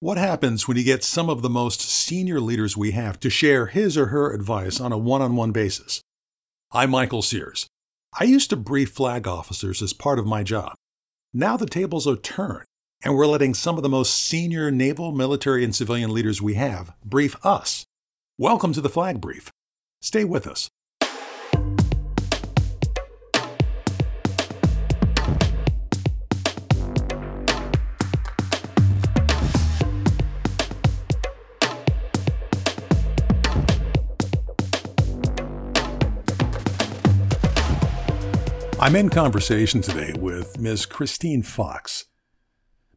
What happens when you get some of the most senior leaders we have to share his or her advice on a one on one basis? I'm Michael Sears. I used to brief flag officers as part of my job. Now the tables are turned, and we're letting some of the most senior naval, military, and civilian leaders we have brief us. Welcome to the Flag Brief. Stay with us. I'm in conversation today with Ms. Christine Fox.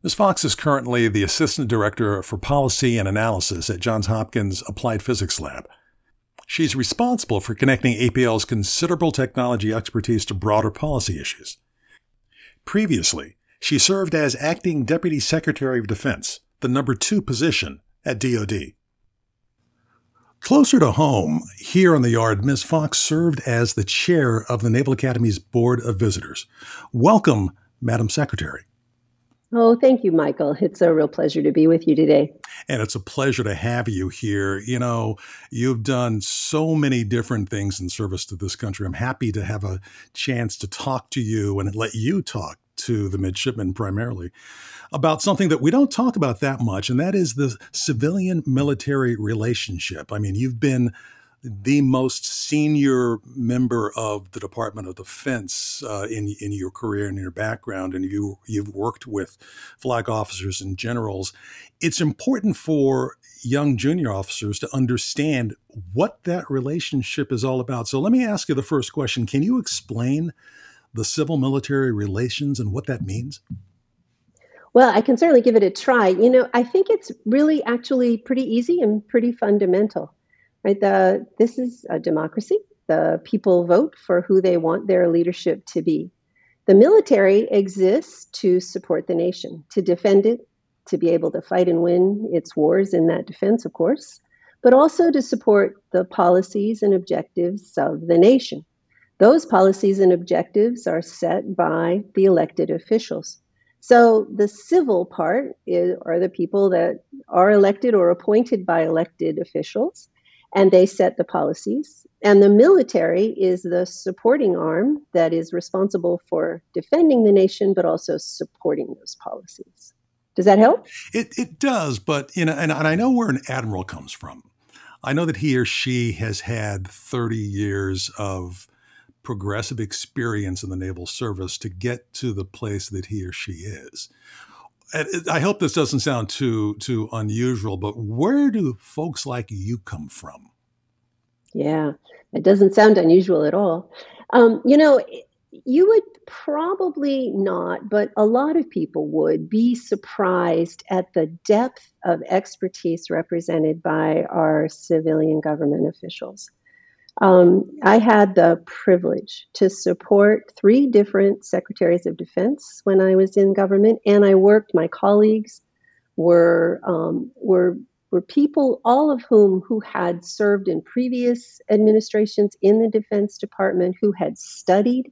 Ms. Fox is currently the Assistant Director for Policy and Analysis at Johns Hopkins Applied Physics Lab. She's responsible for connecting APL's considerable technology expertise to broader policy issues. Previously, she served as Acting Deputy Secretary of Defense, the number two position at DoD. Closer to home, here on the yard, Ms. Fox served as the chair of the Naval Academy's Board of Visitors. Welcome, Madam Secretary. Oh, thank you, Michael. It's a real pleasure to be with you today. And it's a pleasure to have you here. You know, you've done so many different things in service to this country. I'm happy to have a chance to talk to you and let you talk to the midshipmen primarily about something that we don't talk about that much, and that is the civilian military relationship. I mean, you've been the most senior member of the Department of Defense uh, in in your career and your background, and you you've worked with flag officers and generals. It's important for young junior officers to understand what that relationship is all about. So let me ask you the first question: Can you explain the civil military relations and what that means? Well, I can certainly give it a try. You know, I think it's really actually pretty easy and pretty fundamental. Right? The this is a democracy. The people vote for who they want their leadership to be. The military exists to support the nation, to defend it, to be able to fight and win its wars in that defense, of course, but also to support the policies and objectives of the nation. Those policies and objectives are set by the elected officials. So the civil part is, are the people that are elected or appointed by elected officials, and they set the policies. And the military is the supporting arm that is responsible for defending the nation, but also supporting those policies. Does that help? It, it does, but you know, and, and I know where an admiral comes from. I know that he or she has had 30 years of progressive experience in the naval service to get to the place that he or she is. I hope this doesn't sound too too unusual, but where do folks like you come from? Yeah, it doesn't sound unusual at all. Um, you know, you would probably not, but a lot of people would be surprised at the depth of expertise represented by our civilian government officials. Um, I had the privilege to support three different secretaries of defense when I was in government, and I worked. My colleagues were um, were were people, all of whom who had served in previous administrations in the Defense Department, who had studied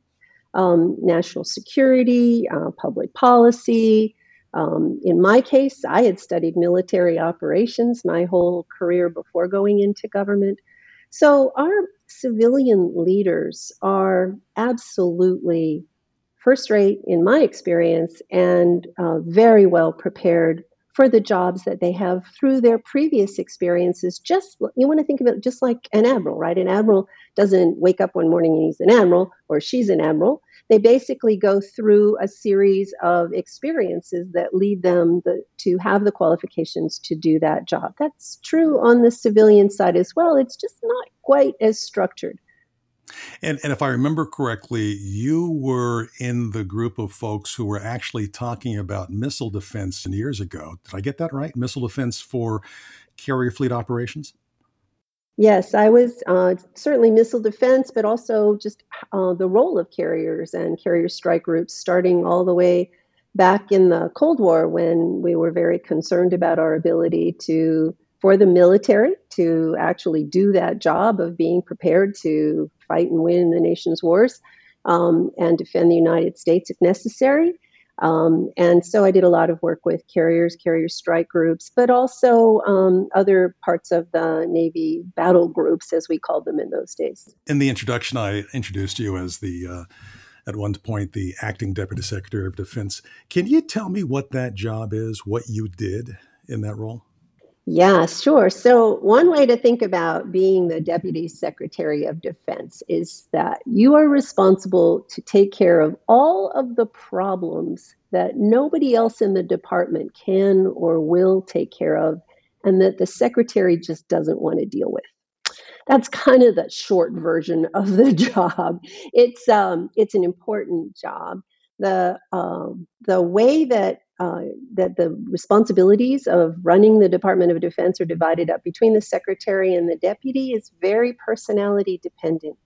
um, national security, uh, public policy. Um, in my case, I had studied military operations my whole career before going into government. So our civilian leaders are absolutely first rate in my experience and uh, very well prepared for the jobs that they have through their previous experiences. Just you want to think of it just like an admiral, right? An admiral doesn't wake up one morning and he's an admiral or she's an admiral they basically go through a series of experiences that lead them the, to have the qualifications to do that job. That's true on the civilian side as well. It's just not quite as structured. And, and if I remember correctly, you were in the group of folks who were actually talking about missile defense years ago. Did I get that right? Missile defense for carrier fleet operations? Yes, I was uh, certainly missile defense, but also just uh, the role of carriers and carrier strike groups, starting all the way back in the Cold War when we were very concerned about our ability to, for the military, to actually do that job of being prepared to fight and win the nation's wars um, and defend the United States if necessary. Um, and so I did a lot of work with carriers, carrier strike groups, but also um, other parts of the Navy battle groups, as we called them in those days. In the introduction, I introduced you as the, uh, at one point, the acting Deputy Secretary of Defense. Can you tell me what that job is, what you did in that role? Yeah, sure. So, one way to think about being the Deputy Secretary of Defense is that you are responsible to take care of all of the problems that nobody else in the department can or will take care of, and that the Secretary just doesn't want to deal with. That's kind of the short version of the job. It's um, it's an important job. The um, the way that uh, that the responsibilities of running the Department of Defense are divided up between the secretary and the deputy is very personality dependent.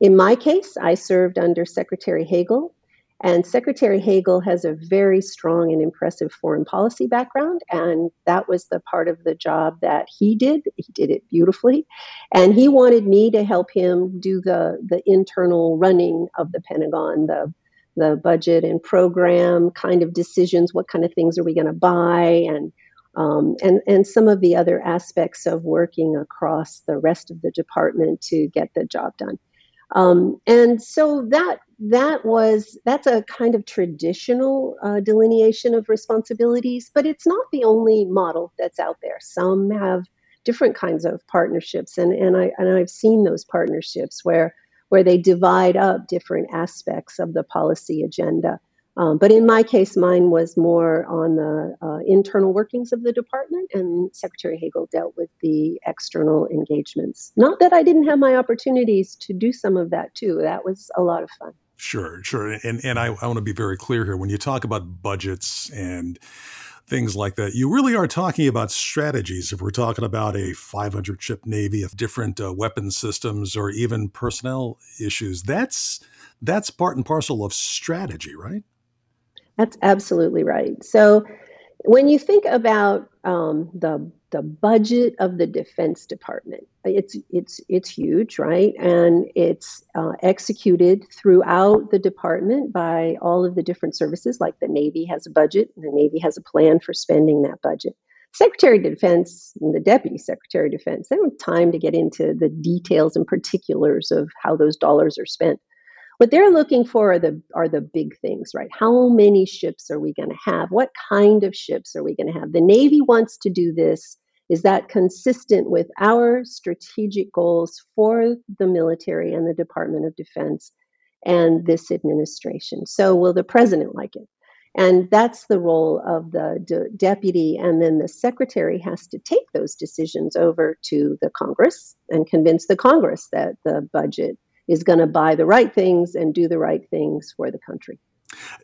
In my case, I served under Secretary Hagel, and Secretary Hagel has a very strong and impressive foreign policy background, and that was the part of the job that he did. He did it beautifully, and he wanted me to help him do the the internal running of the Pentagon, the the budget and program kind of decisions. What kind of things are we going to buy? And um, and and some of the other aspects of working across the rest of the department to get the job done. Um, and so that that was that's a kind of traditional uh, delineation of responsibilities, but it's not the only model that's out there. Some have different kinds of partnerships, and and I and I've seen those partnerships where where they divide up different aspects of the policy agenda. Um, but in my case, mine was more on the uh, internal workings of the department, and Secretary Hagel dealt with the external engagements. Not that I didn't have my opportunities to do some of that too. That was a lot of fun. Sure, sure. And and I, I want to be very clear here. When you talk about budgets and things like that. You really are talking about strategies. If we're talking about a 500 ship navy of different uh, weapon systems or even personnel issues, that's that's part and parcel of strategy, right? That's absolutely right. So when you think about um, the the budget of the Defense Department, it's it's it's huge, right? And it's uh, executed throughout the department by all of the different services. Like the Navy has a budget, and the Navy has a plan for spending that budget. Secretary of Defense and the Deputy Secretary of Defense, they don't have time to get into the details and particulars of how those dollars are spent. What they're looking for are the are the big things, right? How many ships are we going to have? What kind of ships are we going to have? The Navy wants to do this. Is that consistent with our strategic goals for the military and the Department of Defense and this administration? So, will the president like it? And that's the role of the de- deputy. And then the secretary has to take those decisions over to the Congress and convince the Congress that the budget is going to buy the right things and do the right things for the country.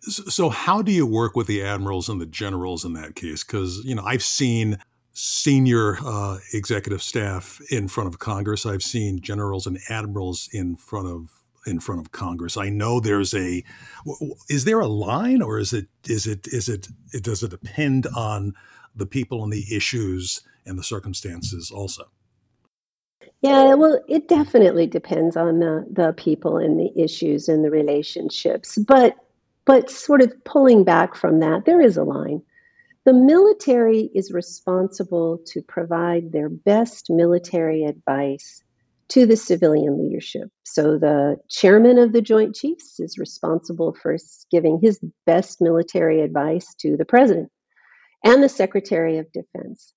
So, how do you work with the admirals and the generals in that case? Because you know, I've seen senior uh, executive staff in front of Congress. I've seen generals and admirals in front of in front of Congress. I know there's a is there a line or is it is it is it, it does it depend on the people and the issues and the circumstances also? Yeah, well, it definitely depends on the, the people and the issues and the relationships. But but sort of pulling back from that, there is a line. The military is responsible to provide their best military advice to the civilian leadership. So the chairman of the Joint Chiefs is responsible for giving his best military advice to the president and the Secretary of Defense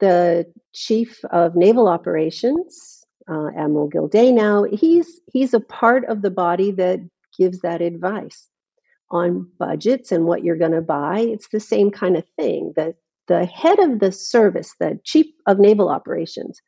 the chief of naval operations, uh, Admiral Gilday. Now he's he's a part of the body that gives that advice on budgets and what you're going to buy. It's the same kind of thing. The the head of the service, the chief of naval operations,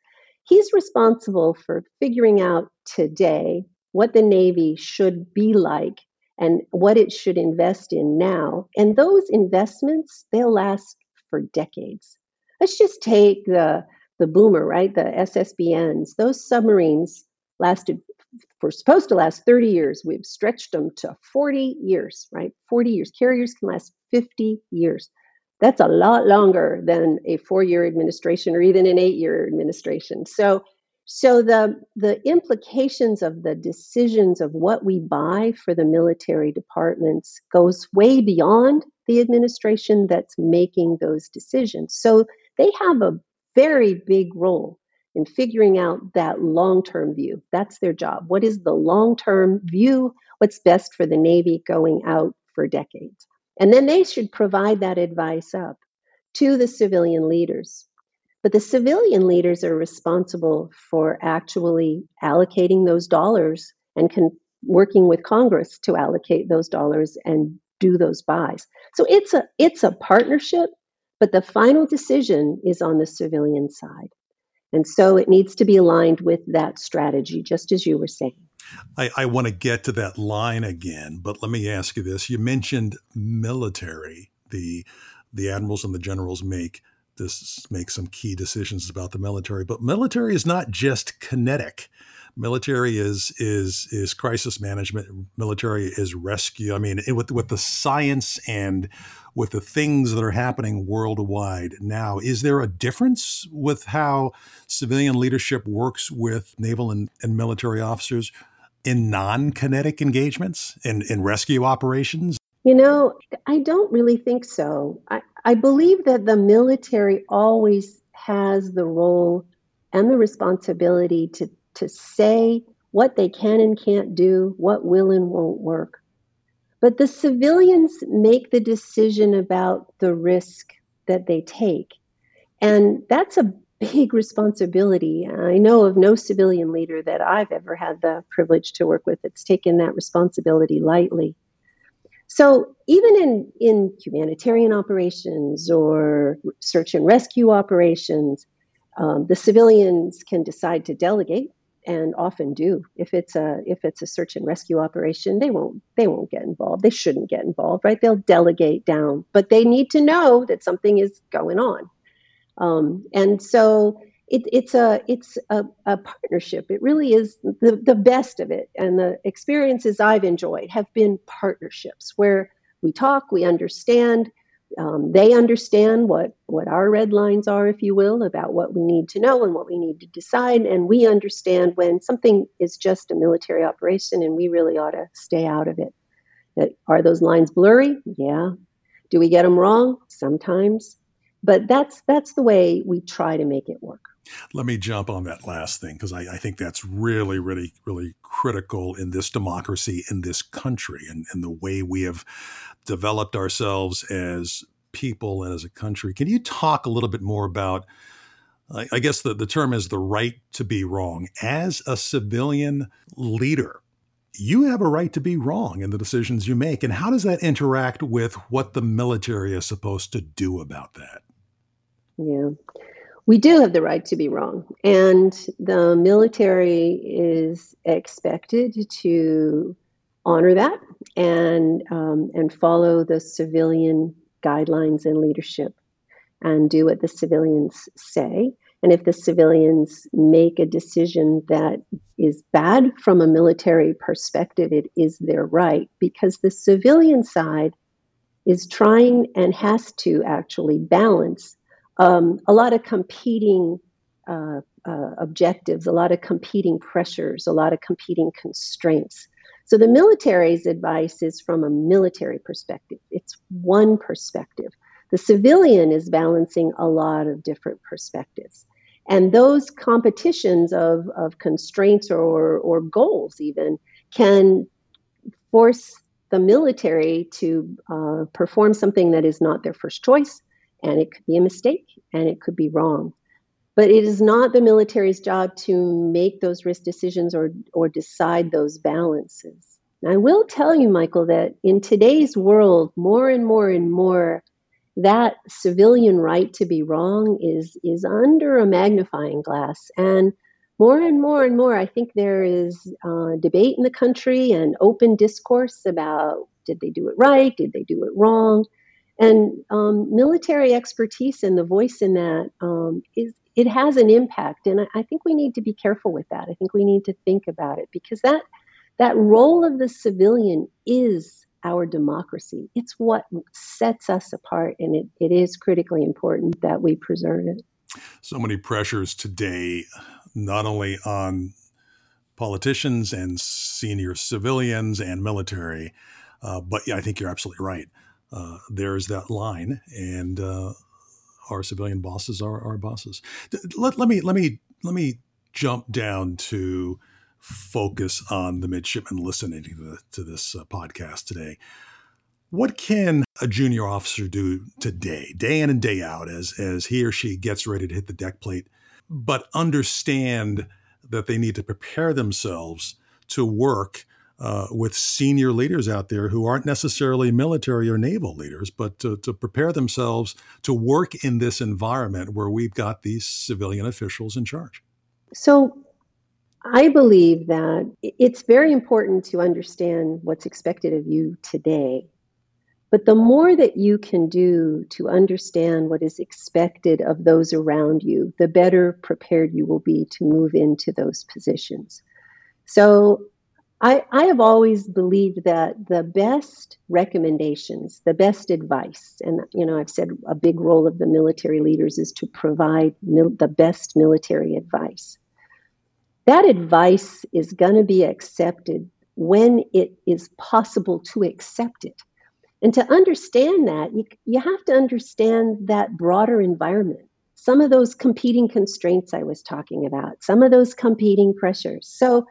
he's responsible for figuring out today what the Navy should be like and what it should invest in now. And those investments, they'll last for decades let's just take the the boomer, right? The SSBNs. Those submarines lasted were supposed to last 30 years. We've stretched them to 40 years, right? 40 years. Carriers can last 50 years. That's a lot longer than a four-year administration or even an eight-year administration. So So the the implications of the decisions of what we buy for the military departments goes way beyond the administration that's making those decisions. So they have a very big role in figuring out that long-term view. That's their job. What is the long-term view? What's best for the Navy going out for decades? And then they should provide that advice up to the civilian leaders but the civilian leaders are responsible for actually allocating those dollars and con- working with Congress to allocate those dollars and do those buys. So it's a it's a partnership, but the final decision is on the civilian side. And so it needs to be aligned with that strategy, just as you were saying. I, I want to get to that line again, but let me ask you this. You mentioned military, the the admirals and the generals make this make some key decisions about the military. But military is not just kinetic. Military is is is crisis management. Military is rescue. I mean, it, with with the science and with the things that are happening worldwide now, is there a difference with how civilian leadership works with naval and, and military officers in non-kinetic engagements in, in rescue operations? You know, I don't really think so. I, I believe that the military always has the role and the responsibility to, to say what they can and can't do, what will and won't work. But the civilians make the decision about the risk that they take. And that's a big responsibility. I know of no civilian leader that I've ever had the privilege to work with that's taken that responsibility lightly. So even in, in humanitarian operations or search and rescue operations, um, the civilians can decide to delegate and often do. If it's a if it's a search and rescue operation, they won't they won't get involved. They shouldn't get involved, right? They'll delegate down, but they need to know that something is going on. Um, and so it, it's a it's a, a, partnership. It really is the, the best of it. And the experiences I've enjoyed have been partnerships where we talk, we understand, um, they understand what what our red lines are, if you will, about what we need to know and what we need to decide, and we understand when something is just a military operation and we really ought to stay out of it. That are those lines blurry? Yeah. Do we get them wrong? Sometimes. But that's that's the way we try to make it work. Let me jump on that last thing because I, I, think that's really, really, really critical in this democracy, in this country, and, and the way we have developed ourselves as people and as a country. Can you talk a little bit more about? I, I guess the, the term is the right to be wrong. As a civilian leader, you have a right to be wrong in the decisions you make. And how does that interact with what the military is supposed to do about that? Yeah we do have the right to be wrong. And the military is expected to honor that and, um, and follow the civilian guidelines and leadership and do what the civilians say. And if the civilians make a decision that is bad from a military perspective, it is their right because the civilian side is trying and has to actually balance um, a lot of competing uh, uh, objectives, a lot of competing pressures, a lot of competing constraints. So the military's advice is from a military perspective. It's one perspective. The civilian is balancing a lot of different perspectives. And those competitions of, of constraints or, or goals, even, can force the military to uh, perform something that is not their first choice and it could be a mistake and it could be wrong. But it is not the military's job to make those risk decisions or, or decide those balances. And I will tell you, Michael, that in today's world, more and more and more, that civilian right to be wrong is, is under a magnifying glass. And more and more and more, I think there is uh, debate in the country and open discourse about did they do it right? Did they do it wrong? And um, military expertise and the voice in that um, is it has an impact, and I, I think we need to be careful with that. I think we need to think about it because that that role of the civilian is our democracy. It's what sets us apart, and it, it is critically important that we preserve it. So many pressures today not only on politicians and senior civilians and military, uh, but yeah, I think you're absolutely right. Uh, there's that line, and uh, our civilian bosses are our bosses. Let, let me let me let me jump down to focus on the midshipman listening to, the, to this uh, podcast today. What can a junior officer do today, day in and day out, as as he or she gets ready to hit the deck plate, but understand that they need to prepare themselves to work uh, with senior leaders out there who aren't necessarily military or naval leaders, but to, to prepare themselves to work in this environment where we've got these civilian officials in charge? So, I believe that it's very important to understand what's expected of you today but the more that you can do to understand what is expected of those around you, the better prepared you will be to move into those positions. So I, I have always believed that the best recommendations, the best advice, and you know, I've said a big role of the military leaders is to provide mil- the best military advice. That advice is going to be accepted when it is possible to accept it. And to understand that, you, you have to understand that broader environment. Some of those competing constraints I was talking about, some of those competing pressures. So,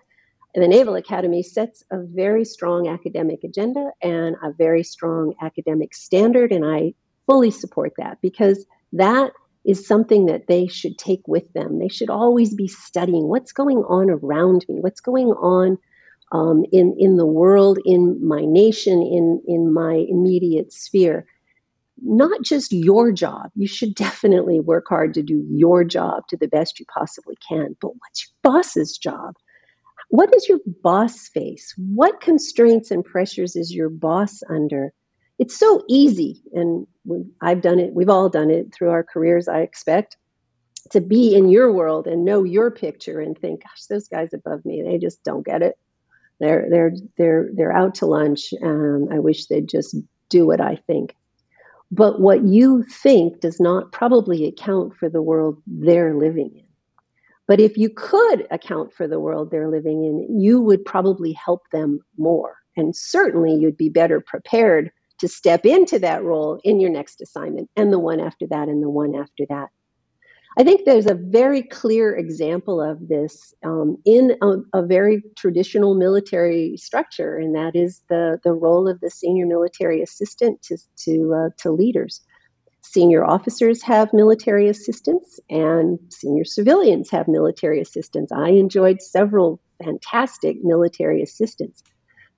the Naval Academy sets a very strong academic agenda and a very strong academic standard, and I fully support that because that is something that they should take with them. They should always be studying what's going on around me, what's going on um, in in the world, in my nation, in in my immediate sphere. Not just your job. You should definitely work hard to do your job to the best you possibly can. But what's your boss's job? What does your boss face? What constraints and pressures is your boss under? It's so easy, and I've done it. We've all done it through our careers. I expect to be in your world and know your picture and think, gosh, those guys above me, they just don't get it. They're they're they're they're out to lunch. and I wish they'd just do what I think. But what you think does not probably account for the world they're living in. But if you could account for the world they're living in, you would probably help them more. And certainly you'd be better prepared to step into that role in your next assignment and the one after that and the one after that. I think there's a very clear example of this um, in a, a, very traditional military structure, and that is the, the role of the senior military assistant to, to, uh, to leaders. Senior officers have military assistants, and senior civilians have military assistants. I enjoyed several fantastic military assistants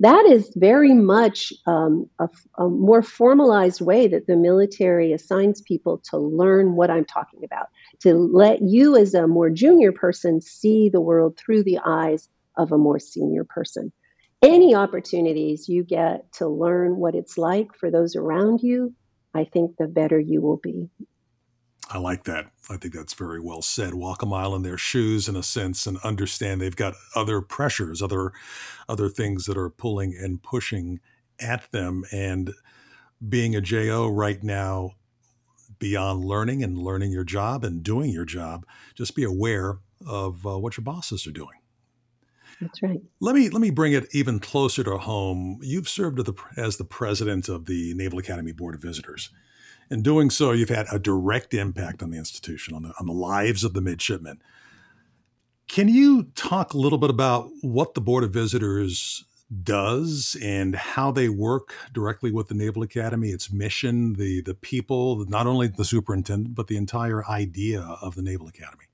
that is very much um, a, a, more formalized way that the military assigns people to learn what I'm talking about, to let you, as a more junior person, see the world through the eyes of a more senior person. Any opportunities you get to learn what it's like for those around you, I think the better you will be. I like that. I think that's very well said. Walk a mile in their shoes in a sense and understand they've got other pressures, other other things that are pulling and pushing at them. And being a JO right now, beyond learning and learning your job and doing your job, just be aware of uh, what your bosses are doing. That's right. Let me let me bring it even closer to home. You've served as the, president of the Naval Academy Board of Visitors. In doing so, you've had a direct impact on the institution, on the, on the lives of the midshipmen. Can you talk a little bit about what the Board of Visitors does and how they work directly with the Naval Academy, its mission, the the people, not only the superintendent, but the entire idea of the Naval Academy?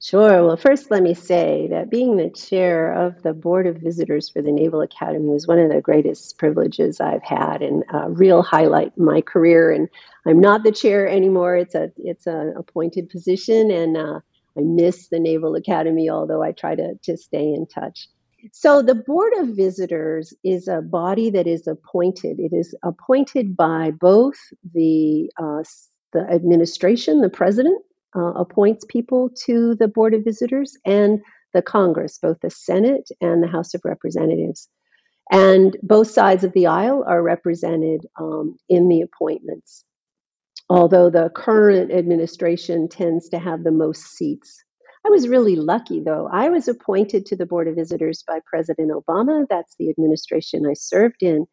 Sure. Well, first, let me say that being the chair of the Board of Visitors for the Naval Academy was one of the greatest privileges I've had and a real highlight in my career. And I'm not the chair anymore. It's a it's an appointed position, and uh, I miss the Naval Academy, although I try to to stay in touch. So the Board of Visitors is a body that is appointed. It is appointed by both the uh, the administration, the president, uh, appoints people to the Board of Visitors and the Congress, both the Senate and the House of Representatives. And both sides of the aisle are represented um, in the appointments, although the current administration tends to have the most seats. I was really lucky, though. I was appointed to the Board of Visitors by President Obama. That's the administration I served in.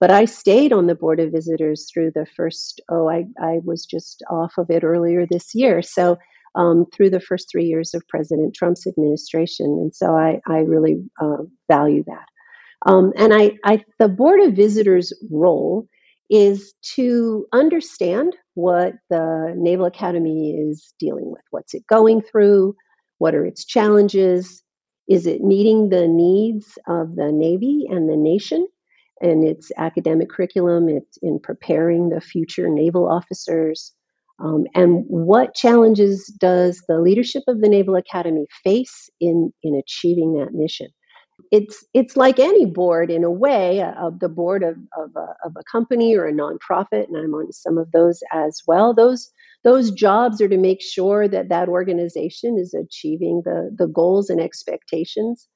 But I stayed on the Board of Visitors through the first, oh, I, I was just off of it earlier this year. So um, through the first three years of President Trump's administration. And so I, I really uh, value that. Um, and I, I, the Board of Visitors role is to understand what the Naval Academy is dealing with. What's it going through? What are its challenges? Is it meeting the needs of the Navy and the nation and its academic curriculum? It's in preparing the future naval officers. Um, and what challenges does the leadership of the Naval Academy face in, in achieving that mission? It's it's like any board in a way uh, of the board of of a, of a company or a nonprofit, and I'm on some of those as well. Those those jobs are to make sure that that organization is achieving the the goals and expectations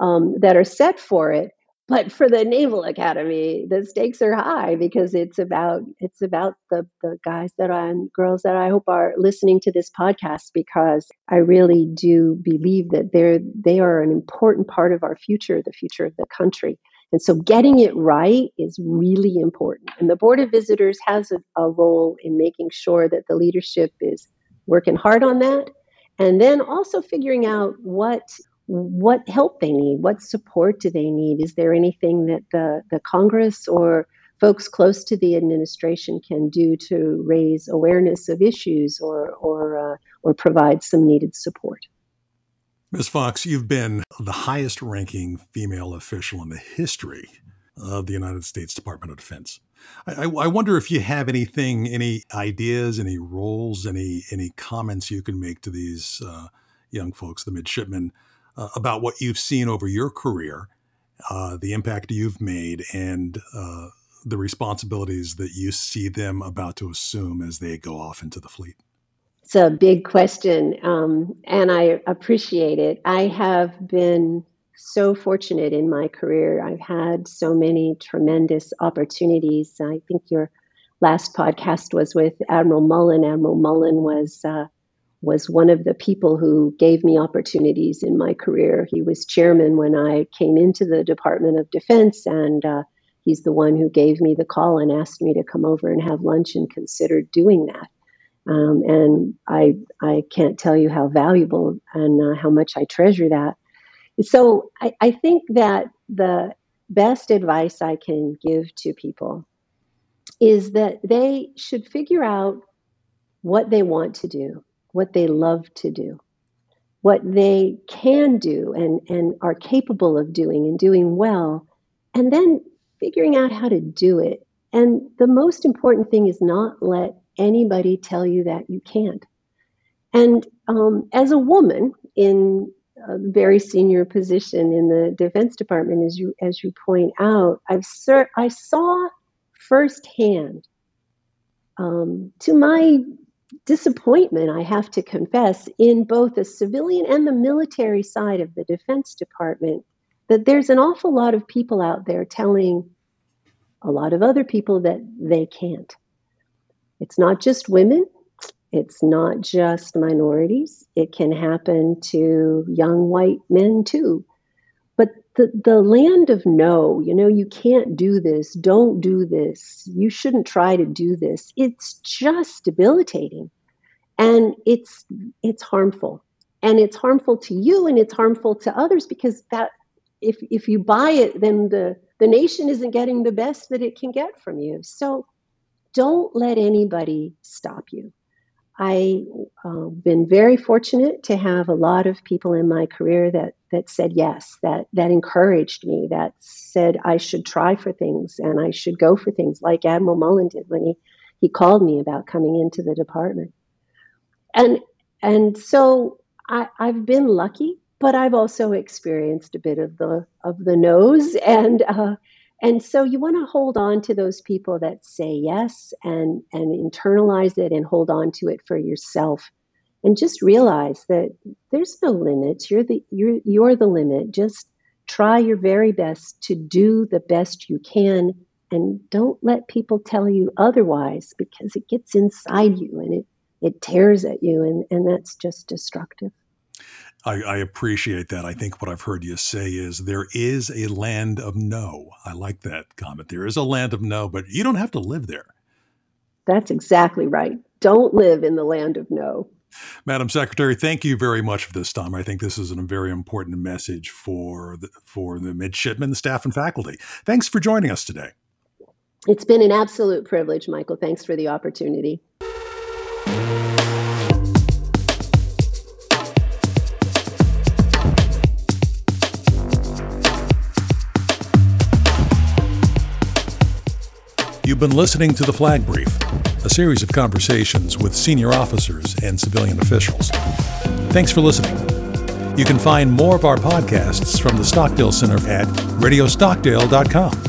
um, that are set for it but for the naval academy the stakes are high because it's about it's about the the guys that I and girls that i hope are listening to this podcast because i really do believe that they're they are an important part of our future the future of the country. And so getting it right is really important. And the board of visitors has a, a role in making sure that the leadership is working hard on that. And then also figuring out what what help they need, what support do they need? Is there anything that the, the Congress or folks close to the administration can do to raise awareness of issues or or uh, or provide some needed support? Ms. Fox, you've been the highest ranking female official in the history of the United States Department of Defense. I, I, wonder if you have anything, any ideas, any roles, any any comments you can make to these uh, young folks, the midshipmen, uh, about what you've seen over your career, uh, the impact you've made, and uh, the responsibilities that you see them about to assume as they go off into the fleet? It's a big question, um, and I appreciate it. I have been so fortunate in my career. I've had so many tremendous opportunities. I think your last podcast was with Admiral Mullen. Admiral Mullen was uh, was one of the people who gave me opportunities in my career. He was chairman when I came into the Department of Defense, and uh, he's the one who gave me the call and asked me to come over and have lunch and considered doing that. Um, and I I can't tell you how valuable and uh, how much I treasure that. So I, I think that the best advice I can give to people is that they should figure out what they want to do what they love to do, what they can do and, and are capable of doing and doing well, and then figuring out how to do it. And the most important thing is not let anybody tell you that you can't. And um, as a woman in a very senior position in the Defense Department, as you as you point out, I've ser- I saw firsthand, um, to my disappointment, I have to confess, in both the civilian and the military side of the Defense Department, that there's an awful lot of people out there telling a lot of other people that they can't. It's not just women, it's not just minorities, it can happen to young white men too the, the land of no, you know, you can't do this, don't do this, you shouldn't try to do this. It's just debilitating. And it's it's harmful. And it's harmful to you and it's harmful to others because that if if you buy it, then the, the nation isn't getting the best that it can get from you. So don't let anybody stop you. I've uh, been very fortunate to have a lot of people in my career that that said yes, that that encouraged me, that said I should try for things and I should go for things, like Admiral Mullen did when he he called me about coming into the department. And and so I, I've been lucky, but I've also experienced a bit of the of the nose and uh, and so you want to hold on to those people that say yes and and internalize it and hold on to it for yourself and just realize that there's no limits you're the you're you're the limit just try your very best to do the best you can and don't let people tell you otherwise because it gets inside you and it it tears at you and and that's just destructive I, I, appreciate that. I think what I've heard you say is there is a land of no. I like that comment. There is a land of no, but you don't have to live there. That's exactly right. Don't live in the land of no. Madam Secretary, thank you very much for this time. I think this is a very important message for the, for the midshipmen, the staff, and faculty. Thanks for joining us today. It's been an absolute privilege, Michael. Thanks for the opportunity. You've been listening to The Flag Brief, a series of conversations with senior officers and civilian officials. Thanks for listening. You can find more of our podcasts from the Stockdale Center at radiostockdale.com.